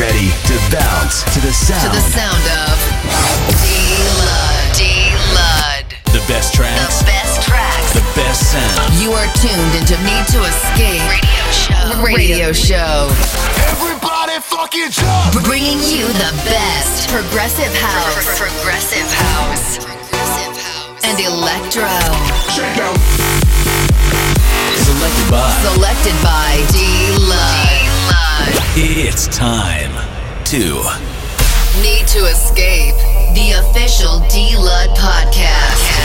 ready to bounce to the sound. To the sound of D-Lud. D-Lud. The best tracks. The best tracks. The best sound. You are tuned into Need to Escape Radio Show. Radio Show. Everybody fucking jump! Bringing you the best progressive house. Progressive house. Progressive house. And electro. Selected by. Selected by D-Lud. It's time to Need to Escape. The official D-Lud podcast.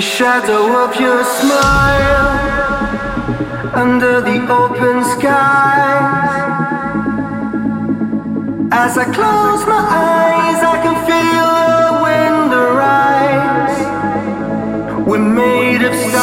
the shadow of your smile under the open sky. As I close my eyes, I can feel the wind arise. We're made of stars.